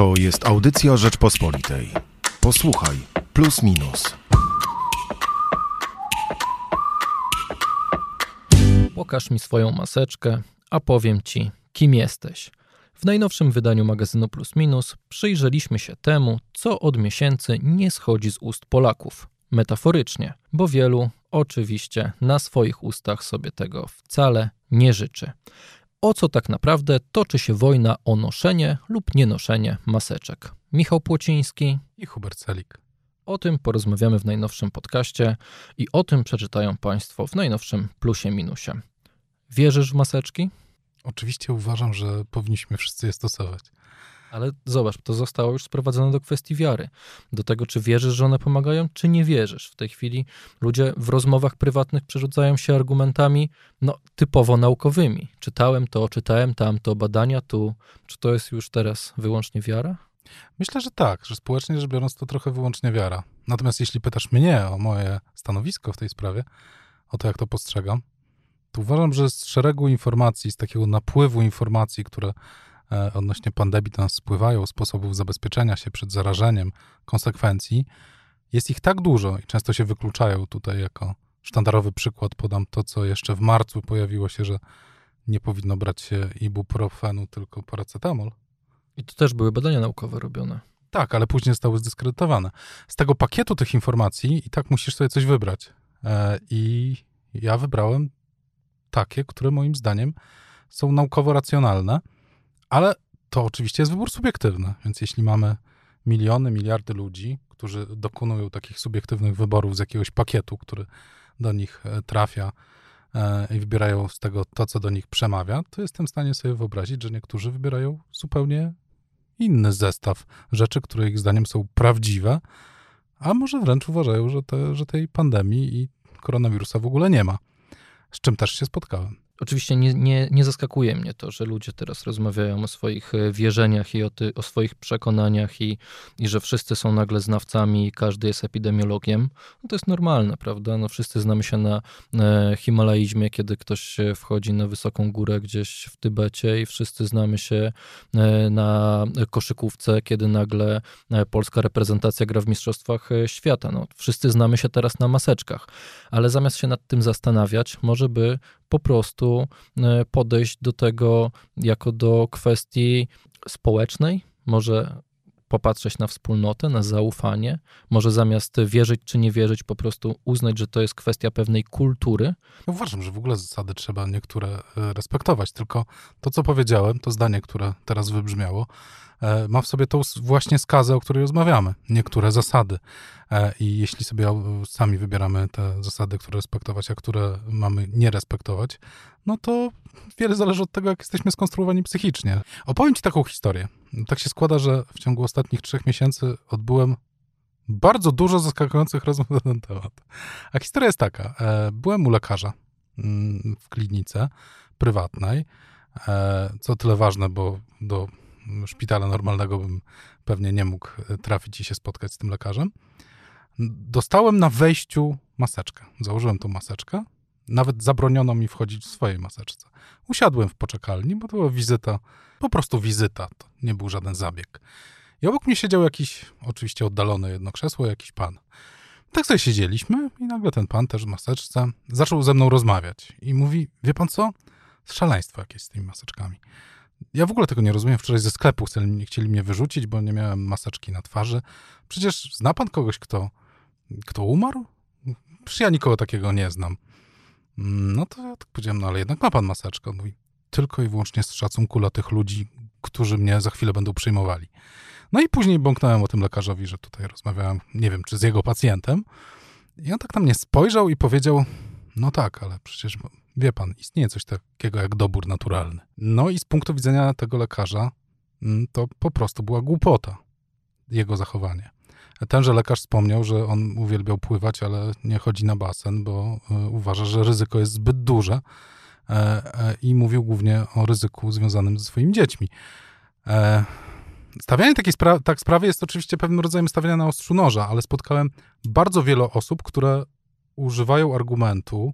To jest audycja Rzeczpospolitej. Posłuchaj, plus minus. Pokaż mi swoją maseczkę, a powiem ci, kim jesteś. W najnowszym wydaniu magazynu Plus Minus przyjrzeliśmy się temu, co od miesięcy nie schodzi z ust Polaków. Metaforycznie, bo wielu oczywiście na swoich ustach sobie tego wcale nie życzy. O co tak naprawdę toczy się wojna o noszenie lub nienoszenie maseczek? Michał Płociński i Hubert Celik. O tym porozmawiamy w najnowszym podcaście i o tym przeczytają Państwo w najnowszym plusie minusie. Wierzysz w maseczki? Oczywiście uważam, że powinniśmy wszyscy je stosować. Ale zobacz, to zostało już sprowadzone do kwestii wiary. Do tego, czy wierzysz, że one pomagają, czy nie wierzysz. W tej chwili ludzie w rozmowach prywatnych przerzucają się argumentami no, typowo naukowymi. Czytałem to, czytałem tamto, badania tu. Czy to jest już teraz wyłącznie wiara? Myślę, że tak, że społecznie rzecz biorąc to trochę wyłącznie wiara. Natomiast jeśli pytasz mnie o moje stanowisko w tej sprawie, o to jak to postrzegam, to uważam, że z szeregu informacji, z takiego napływu informacji, które odnośnie pandemii do nas spływają, sposobów zabezpieczenia się przed zarażeniem, konsekwencji, jest ich tak dużo i często się wykluczają. Tutaj jako sztandarowy przykład podam to, co jeszcze w marcu pojawiło się, że nie powinno brać się ibuprofenu, tylko paracetamol. I to też były badania naukowe robione. Tak, ale później zostały zdyskredytowane. Z tego pakietu tych informacji i tak musisz sobie coś wybrać. E, I ja wybrałem takie, które moim zdaniem są naukowo racjonalne, ale to oczywiście jest wybór subiektywny, więc jeśli mamy miliony, miliardy ludzi, którzy dokonują takich subiektywnych wyborów z jakiegoś pakietu, który do nich e, trafia e, i wybierają z tego to, co do nich przemawia, to jestem w stanie sobie wyobrazić, że niektórzy wybierają zupełnie inny zestaw rzeczy, które ich zdaniem są prawdziwe, a może wręcz uważają, że, te, że tej pandemii i koronawirusa w ogóle nie ma z czym też się spotkałem. Oczywiście nie, nie, nie zaskakuje mnie to, że ludzie teraz rozmawiają o swoich e, wierzeniach i o, ty, o swoich przekonaniach i, i że wszyscy są nagle znawcami i każdy jest epidemiologiem. No to jest normalne, prawda? No wszyscy znamy się na e, Himalaizmie, kiedy ktoś wchodzi na wysoką górę gdzieś w Tybecie i wszyscy znamy się e, na koszykówce, kiedy nagle polska reprezentacja gra w Mistrzostwach Świata. No, wszyscy znamy się teraz na maseczkach, ale zamiast się nad tym zastanawiać, może by po prostu e, podejść do tego jako do kwestii społecznej, może popatrzeć na wspólnotę, na zaufanie, może zamiast wierzyć czy nie wierzyć, po prostu uznać, że to jest kwestia pewnej kultury. Ja uważam, że w ogóle zasady trzeba niektóre e, respektować, tylko to, co powiedziałem, to zdanie, które teraz wybrzmiało, E, ma w sobie tą właśnie skazę, o której rozmawiamy, niektóre zasady. E, I jeśli sobie sami wybieramy te zasady, które respektować, a które mamy nie respektować, no to wiele zależy od tego, jak jesteśmy skonstruowani psychicznie. Opowiem Ci taką historię. Tak się składa, że w ciągu ostatnich trzech miesięcy odbyłem bardzo dużo zaskakujących rozmów na ten temat. A historia jest taka. E, byłem u lekarza mm, w klinice prywatnej, co tyle ważne, bo do szpitala normalnego bym pewnie nie mógł e, trafić i się spotkać z tym lekarzem. Dostałem na wejściu maseczkę. Założyłem tą maseczkę. Nawet zabroniono mi wchodzić w swojej maseczce. Usiadłem w poczekalni, bo to była wizyta, po prostu wizyta. To nie był żaden zabieg. I obok mnie siedział jakiś, oczywiście oddalone jedno krzesło, jakiś pan. Tak sobie siedzieliśmy i nagle ten pan też w maseczce zaczął ze mną rozmawiać. I mówi, wie pan co? Szaleństwo jakieś z tymi maseczkami. Ja w ogóle tego nie rozumiem. Wczoraj ze sklepu chcieli, chcieli mnie wyrzucić, bo nie miałem maseczki na twarzy. Przecież zna pan kogoś, kto, kto umarł? Przecież ja nikogo takiego nie znam. No to ja tak powiedziałem, no ale jednak ma pan maseczkę. On mówi, tylko i wyłącznie z szacunku dla tych ludzi, którzy mnie za chwilę będą przyjmowali. No i później bąknąłem o tym lekarzowi, że tutaj rozmawiałem, nie wiem, czy z jego pacjentem. I on tak na mnie spojrzał i powiedział, no tak, ale przecież wie pan, istnieje coś takiego jak dobór naturalny. No i z punktu widzenia tego lekarza, mm, to po prostu była głupota jego zachowanie. Tenże lekarz wspomniał, że on uwielbiał pływać, ale nie chodzi na basen, bo e, uważa, że ryzyko jest zbyt duże e, e, i mówił głównie o ryzyku związanym ze swoimi dziećmi. Stawianie takiej spra tak sprawy jest oczywiście pewnym rodzajem stawiania na ostrzu noża, ale spotkałem bardzo wiele osób, które używają argumentu,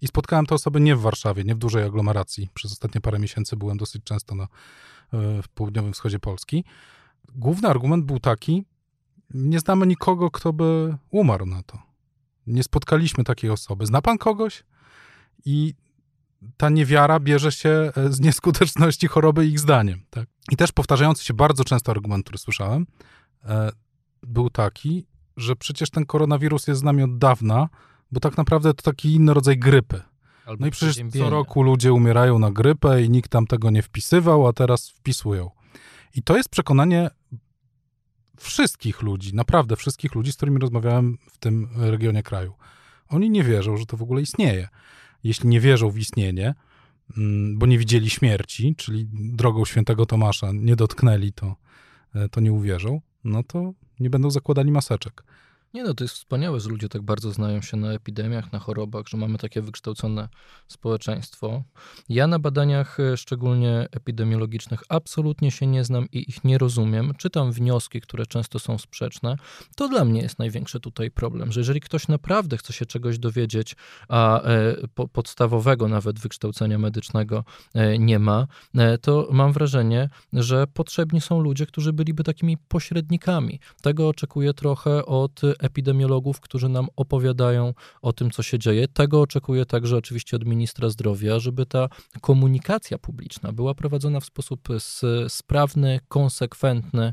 i spotkałem te osoby nie w Warszawie, nie w dużej aglomeracji. Przez ostatnie parę miesięcy byłem dosyć często na, w południowym wschodzie Polski, główny argument był taki, nie znamy nikogo, kto by umarł na to. Nie spotkaliśmy takiej osoby. Zna pan kogoś? I ta niewiara bierze się e, z nieskuteczności choroby ich zdaniem. Tak? I też powtarzający się bardzo często argument, który słyszałem, e, był taki, że przecież ten koronawirus jest z nami od dawna, bo tak naprawdę to taki inny rodzaj grypy. Albo No i przecież co roku ludzie umierają na grypę i nikt tam tego nie wpisywał, a teraz wpisują. I to jest przekonanie wszystkich ludzi, naprawdę wszystkich ludzi, z którymi rozmawiałem w tym regionie kraju. Oni nie wierzą, że to w ogóle istnieje. Jeśli nie wierzą w istnienie, mm, bo nie widzieli śmierci, czyli drogą świętego Tomasza nie dotknęli, to, e, to nie uwierzą, no to nie będą zakładali maseczek. Nie no, to jest wspaniałe, że ludzie tak bardzo znają się na epidemiach, na chorobach, że mamy takie wykształcone społeczeństwo. Ja na badaniach e, szczególnie epidemiologicznych absolutnie się nie znam i ich nie rozumiem. Czytam wnioski, które często są sprzeczne. To dla mnie jest największy tutaj problem, że jeżeli ktoś naprawdę chce się czegoś dowiedzieć, a e, po, podstawowego nawet wykształcenia medycznego e, nie ma, to mam wrażenie, że potrzebni są ludzie, którzy byliby takimi pośrednikami. Tego oczekuję trochę od epidemiologów, którzy nam opowiadają o tym, co się dzieje. Tego oczekuję także oczywiście od ministra zdrowia, żeby ta komunikacja publiczna była prowadzona w sposób sprawny, konsekwentny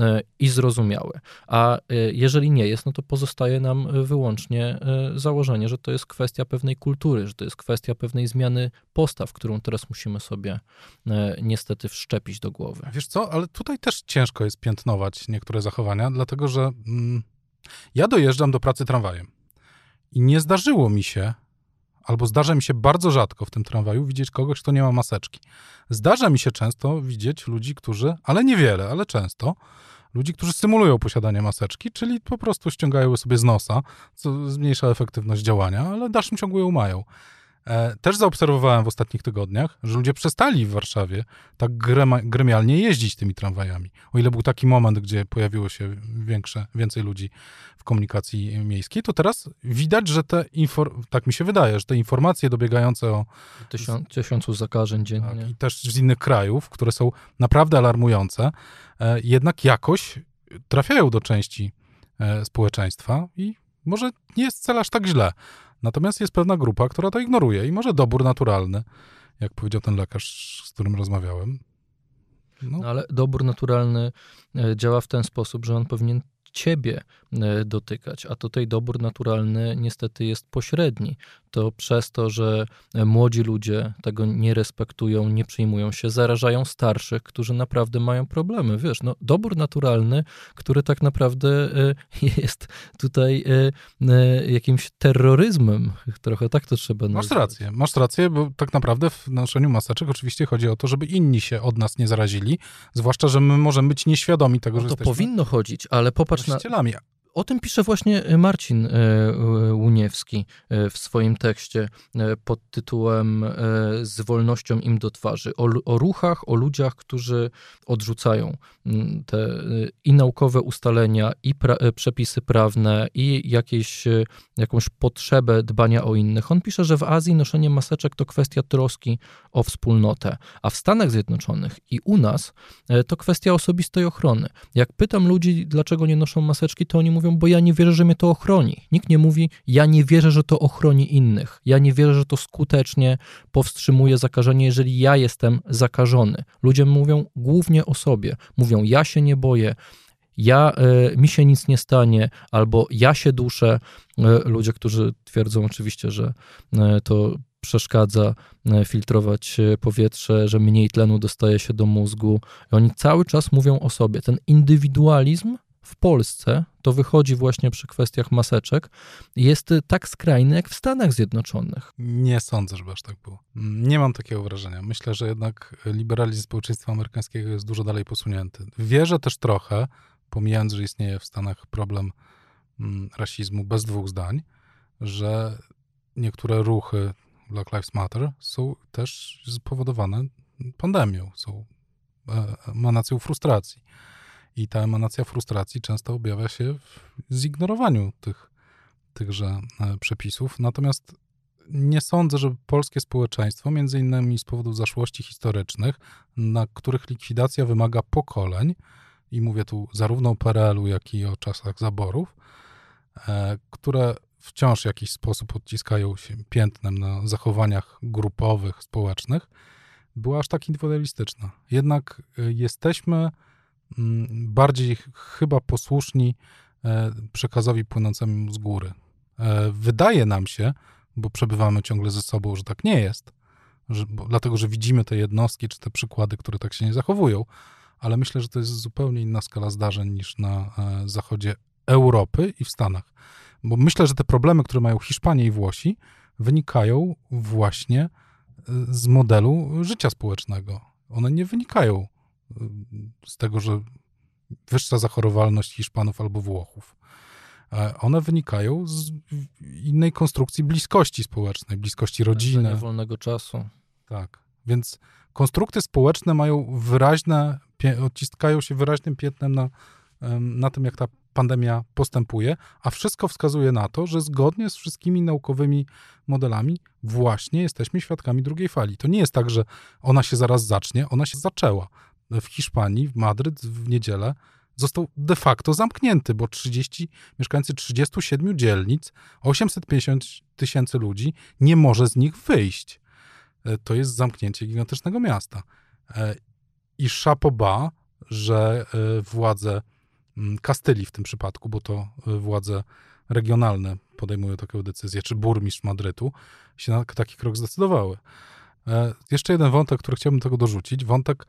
e, i zrozumiały. A e, jeżeli nie jest, no to pozostaje nam wyłącznie e, założenie, że to jest kwestia pewnej kultury, że to jest kwestia pewnej zmiany postaw, którą teraz musimy sobie niestety wszczepić do głowy. Wiesz co, ale tutaj też ciężko jest piętnować niektóre zachowania, dlatego że mm, ja dojeżdżam do pracy tramwajem i nie zdarzyło mi się, albo zdarza mi się bardzo rzadko w tym tramwaju widzieć kogoś, kto nie ma maseczki. Zdarza mi się często widzieć ludzi, którzy, ale niewiele, ale często, ludzi, którzy symulują posiadanie maseczki, czyli po prostu ściągają sobie z nosa, co zmniejsza efektywność działania, ale w dalszym ciągu ją mają. E, Też zaobserwowałem w ostatnich tygodniach, że ludzie przestali w Warszawie tak grema- gremialnie jeździć tymi tramwajami. O ile był taki moment, gdzie pojawiło się większe, więcej ludzi w komunikacji miejskiej, to teraz widać, że te infor- tak mi się wydaje, że te informacje dobiegające o Tysią, tysiącu zakażeń dziennie. tak, i też z innych krajów, które są naprawdę alarmujące, e, jednak jakoś trafiają do części e, społeczeństwa i może nie jest wcale aż tak źle. Natomiast jest pewna grupa, która to ignoruje i może dobór naturalny, jak powiedział ten lekarz, z którym rozmawiałem. No, No, ale dobór naturalny e, działa w ten sposób, że on powinien ciebie e, dotykać, a tutaj dobór naturalny niestety jest pośredni. To przez to, że e, młodzi ludzie tego nie respektują, nie przyjmują się, zarażają starszych, którzy naprawdę mają problemy. Wiesz, no, dobór naturalny, który tak naprawdę e, jest tutaj jakimś terroryzmem, trochę tak to trzeba masz nazwać. rację, masz rację, bo tak naprawdę w noszeniu maseczek oczywiście chodzi o to, żeby inni się od nas nie zarazili, zwłaszcza, że my możemy być nieświadomi tego, O że to jesteśmy powinno chodzić, ale popatrz na, właścicielami. O tym pisze właśnie e, Marcin e, e, Łuniewski w swoim tekście pod tytułem Z wolnością im do twarzy. O, o ruchach, o ludziach, którzy odrzucają mm, te i naukowe ustalenia, i pra, przepisy prawne, i jakieś, jakąś potrzebę dbania o innych. On pisze, że w Azji noszenie maseczek to kwestia troski o wspólnotę, a w Stanach Zjednoczonych i u nas to kwestia osobistej ochrony. Jak pytam ludzi, dlaczego nie noszą maseczki, to oni mówią, bo ja nie wierzę, że mnie to ochroni. Nikt nie mówi, ja nie wierzę, że to ochroni innych. Ja nie wierzę, że to skutecznie powstrzymuje zakażenie, jeżeli ja jestem zakażony. Ludzie mówią głównie o sobie. Mówią, ja się nie boję, ja, e, mi się nic nie stanie, albo ja się duszę. E, ludzie, którzy twierdzą oczywiście, że e, to przeszkadza filtrować powietrze, że mniej tlenu dostaje się do mózgu. I oni cały czas mówią o sobie. Ten indywidualizm w Polsce, to wychodzi właśnie przy kwestiach maseczek, jest tak skrajny jak w Stanach Zjednoczonych. Nie sądzę, żeby aż tak było. Nie mam takiego wrażenia. Myślę, że jednak liberalizm społeczeństwa amerykańskiego jest dużo dalej posunięty. Wierzę też trochę, pomijając, że istnieje w Stanach problem mm, rasizmu bez dwóch zdań, że niektóre ruchy Black Lives Matter są też spowodowane pandemią, są e, emanacją frustracji. I ta emanacja frustracji często objawia się w zignorowaniu tych, tychże e, przepisów. Natomiast nie sądzę, że polskie społeczeństwo, między innymi z powodów zaszłości historycznych, na których likwidacja wymaga pokoleń i mówię tu zarówno o PRL-u, jak i o czasach zaborów, e, które wciąż w jakiś sposób odciskają się piętnem na zachowaniach grupowych, społecznych, była aż tak indywidualistyczna. Jednak e, jesteśmy bardziej chyba posłuszni e, przekazowi płynącemu z góry. E, wydaje nam się, bo przebywamy ciągle ze sobą, że tak nie jest, że, bo, dlatego że widzimy te jednostki czy te przykłady, które tak się nie zachowują, ale myślę, że to jest zupełnie inna skala zdarzeń niż na e, zachodzie Europy i w Stanach. Bo myślę, że te problemy, które mają Hiszpanie i Włosi, wynikają właśnie z modelu życia społecznego. One nie wynikają z tego, że wyższa zachorowalność Hiszpanów albo Włochów. One wynikają z innej konstrukcji bliskości społecznej, bliskości rodziny. wolnego czasu. Tak. Więc konstrukty społeczne mają wyraźne, odciskają się wyraźnym piętnem na, na tym, jak ta pandemia postępuje, a wszystko wskazuje na to, że zgodnie z wszystkimi naukowymi modelami właśnie jesteśmy świadkami drugiej fali. To nie jest tak, że ona się zaraz zacznie, ona się zaczęła. W Hiszpanii, w Madryt w niedzielę został de facto zamknięty, bo 30, mieszkańcy 37 dzielnic, 850 tysięcy ludzi nie może z nich wyjść. E, to jest zamknięcie gigantycznego miasta. E, I szapoba, że e, władze mm, Kastylii w tym przypadku, bo to władze regionalne podejmują taką decyzję, czy burmistrz Madrytu się na taki krok zdecydowały. Jeszcze jeden wątek, który chciałbym tego dorzucić, wątek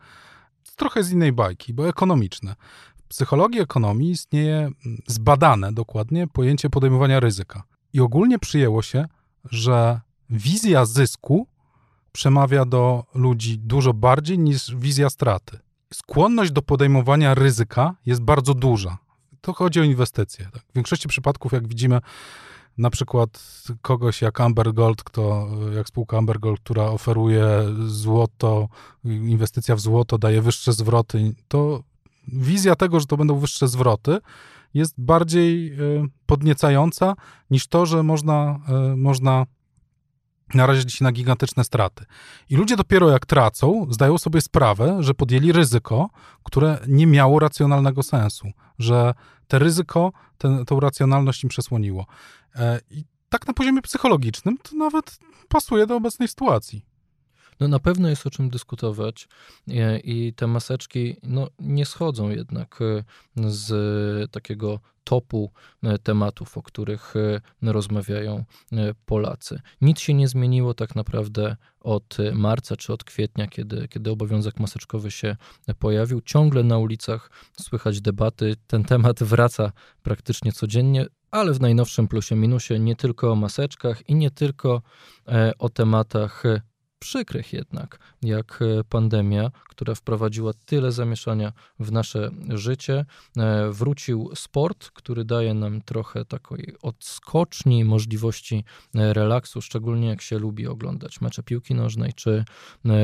trochę z innej bajki, bo ekonomiczny. W psychologii ekonomii istnieje mm, zbadane dokładnie pojęcie podejmowania ryzyka. I ogólnie przyjęło się, że wizja zysku przemawia do ludzi dużo bardziej niż wizja straty. Skłonność do podejmowania ryzyka jest bardzo duża. To chodzi o inwestycje. Tak? W większości przypadków, jak widzimy na przykład kogoś jak Amber Gold, kto, jak spółka Amber Gold, która oferuje złoto, inwestycja w złoto daje wyższe zwroty, to wizja tego, że to będą wyższe zwroty, jest bardziej e, podniecająca niż to, że można, e, można narazić się na gigantyczne straty. I ludzie dopiero jak tracą, zdają sobie sprawę, że podjęli ryzyko, które nie miało racjonalnego sensu, że te ryzyko, ten, tą racjonalność im przesłoniło. E, I tak na poziomie psychologicznym to nawet pasuje do obecnej sytuacji. No na pewno jest o czym dyskutować e, i te maseczki no, nie schodzą jednak e, z takiego topu e, tematów, o których rozmawiają Polacy. Nic się nie zmieniło tak naprawdę od marca czy od kwietnia, kiedy, kiedy obowiązek maseczkowy się pojawił. Ciągle na ulicach słychać debaty. Ten temat wraca praktycznie codziennie ale w najnowszym plusie minusie nie tylko o maseczkach i nie tylko o tematach przykrych jednak, jak e, pandemia, która wprowadziła tyle zamieszania w nasze życie. E, wrócił sport, który daje nam trochę takiej odskoczni, możliwości e, relaksu, szczególnie jak się lubi oglądać mecze piłki nożnej czy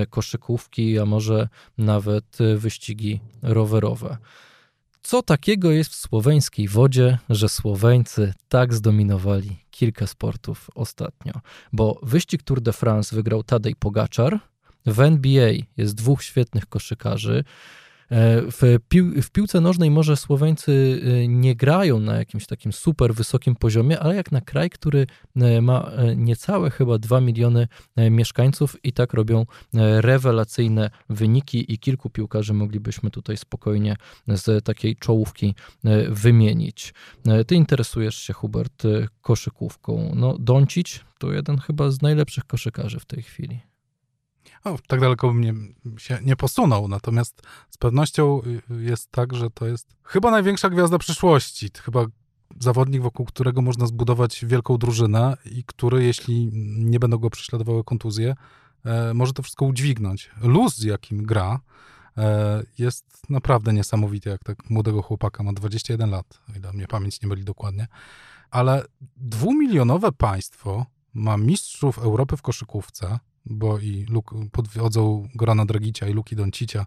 koszykówki, a może nawet wyścigi rowerowe. Co takiego jest w słoweńskiej wodzie, że Słoweńcy tak zdominowali kilka sportów ostatnio? Bo wyścig Tour de France wygrał Tadej Pogaczar, w NBA jest dwóch świetnych koszykarzy. E, w, pił w piłce nożnej może Słoweńcy e, nie grają na jakimś takim super wysokim poziomie, ale jak na kraj, który e, ma niecałe chyba 2 miliony mieszkańców i tak robią rewelacyjne wyniki i kilku piłkarzy moglibyśmy tutaj spokojnie z takiej czołówki wymienić. Ty interesujesz się, Hubert, koszykówką. No, Doncić to jeden chyba z najlepszych koszykarzy w tej chwili. Tak daleko bym nie, się nie posunął, natomiast z pewnością jest tak, że to jest chyba największa gwiazda przyszłości. Chyba zawodnik, wokół którego można zbudować wielką drużynę i który, jeśli nie będą go prześladowały kontuzje, e, może to wszystko udźwignąć. Luz, z jakim gra, e, jest naprawdę niesamowity, jak tak młodego chłopaka, ma 21 lat, o ile mnie pamięć nie myli dokładnie, ale dwumilionowe państwo ma mistrzów Europy w koszykówce, bo i Luk, podchodzą Gorana Dragicia i Luki Doncicia,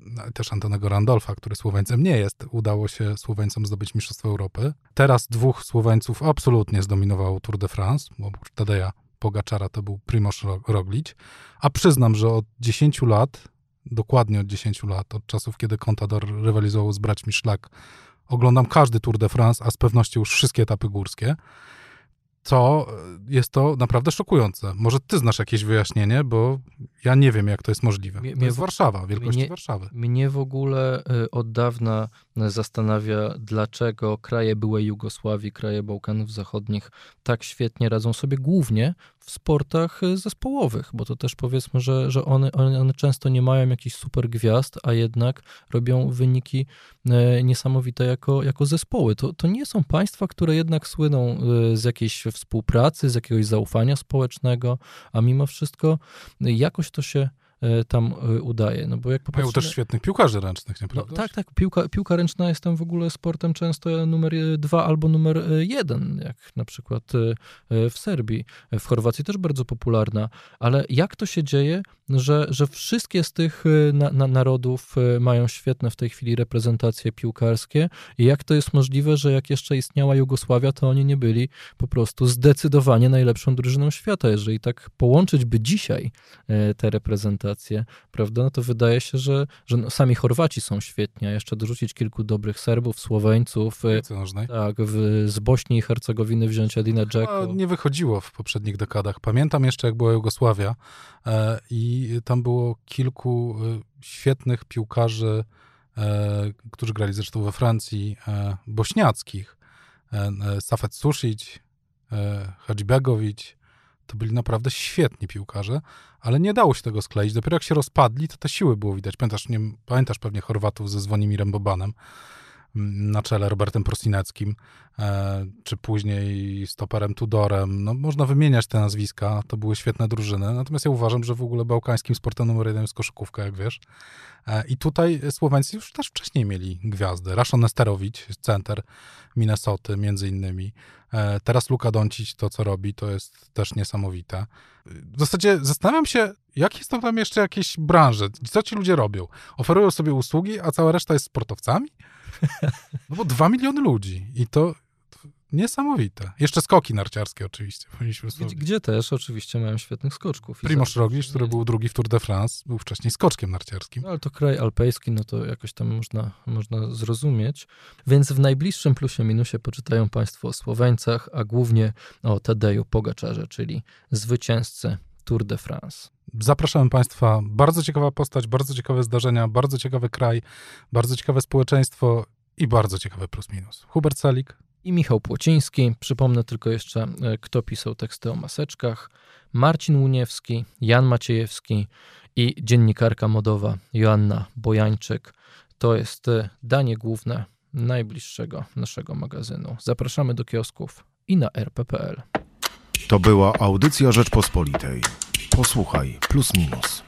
no, też Antonego Randolfa, który Słoweńcem nie jest, udało się Słoweńcom zdobyć Mistrzostwo Europy. Teraz dwóch Słoweńców absolutnie zdominowało Tour de France, bo Tadeja Pogaczara to był Primoz Roglic, a przyznam, że od 10 lat dokładnie od 10 lat, od czasów, kiedy Contador rywalizował z braćmi Szlak. Oglądam każdy Tour de France, a z pewnością już wszystkie etapy górskie to jest to naprawdę szokujące. Może ty znasz jakieś wyjaśnienie, bo ja nie wiem, jak to jest możliwe. Mnie- to jest Warszawa, wielkości mnie- Warszawy. Mnie w ogóle y, od dawna zastanawia, dlaczego kraje byłej Jugosławii, kraje Bałkanów Zachodnich tak świetnie radzą sobie głównie w sportach y, zespołowych, bo to też powiedzmy, że, że one, one, często nie mają jakichś super gwiazd, a jednak robią wyniki e, niesamowite jako, jako zespoły. To, to nie są państwa, które jednak słyną y, z jakiejś współpracy, z jakiegoś zaufania społecznego, a mimo wszystko jakoś to się e, tam y, udaje. No bo jak Mają popatrzymy- też świetnych piłkarzy ręcznych, no, nieprawda? tak, tak. Piłka, piłka ręczna jest tam w ogóle sportem często numer e, dwa albo numer e, jeden, jak na przykład e, e, w Serbii. W Chorwacji też bardzo popularna. Ale jak to się dzieje, że, że wszystkie z tych e, na, na narodów e, mają świetne w tej chwili reprezentacje piłkarskie i jak to jest możliwe, że jak jeszcze istniała Jugosławia, to oni nie byli po prostu zdecydowanie najlepszą drużyną świata. Jeżeli tak połączyć by dzisiaj e, te reprezentacje, prawda, no to wydaje się, że, że no, sami Chorwaci są świetni, a jeszcze dorzucić kilku dobrych Serbów, Słoweńców, nożnej. tak, w, z Bośni i Hercegowiny wziąć Adina Dzeko. nie wychodziło w poprzednich dekadach. Pamiętam jeszcze, jak była Jugosławia e, i tam było kilku e, świetnych piłkarzy, e, którzy grali zresztą we Francji, e, bośniackich. E, e, Safet Sušić, e, Hadżibegowicz. To byli naprawdę świetni piłkarze, ale nie dało się tego skleić. Dopiero jak się rozpadli, to te siły było widać. Pamiętasz, nie, pamiętasz pewnie Chorwatów ze Zwonimirem Bobanem na czele, Robertem Prosineckim, e, czy później stoperem Tudorem. No, można wymieniać te nazwiska, to były świetne drużyny. Natomiast ja uważam, że w ogóle bałkańskim sportem numer jeden jest koszykówka, jak wiesz. E, I tutaj Słoweńcy już też wcześniej mieli gwiazdy. Raszon Nesterowicz, center Minnesoty między innymi. E, Teraz Luka Doncic, to co robi, to jest też niesamowite. W zasadzie zastanawiam się, jakie są tam jeszcze jakieś branże, co ci ludzie robią. Oferują sobie usługi, a cała reszta jest sportowcami? No bo dwa miliony ludzi i to niesamowite. Jeszcze skoki narciarskie oczywiście. Powinniśmy Gdzie, gdzie też oczywiście mają świetnych skoczków. Primoz Roglic, który był drugi w Tour de France, był wcześniej skoczkiem narciarskim. No, ale to kraj alpejski, no to jakoś tam można, można zrozumieć. Więc w najbliższym plusie minusie poczytają Państwo o Słoweńcach, a głównie o Tadeju Pogaczarze, czyli zwycięzcy Tour de France. Zapraszamy Państwa. Bardzo ciekawa postać, bardzo ciekawe zdarzenia, bardzo ciekawy kraj, bardzo ciekawe społeczeństwo i bardzo ciekawy plus minus. Hubert Salik, I Michał Płociński. Przypomnę tylko jeszcze, e, kto pisał teksty o maseczkach. Marcin Łuniewski, Jan Maciejewski i dziennikarka modowa Joanna Bojańczyk. To jest e, danie główne najbliższego naszego magazynu. Zapraszamy do kiosków i na rp.pl. To była audycja Rzeczpospolitej. Posłuchaj, plus minus.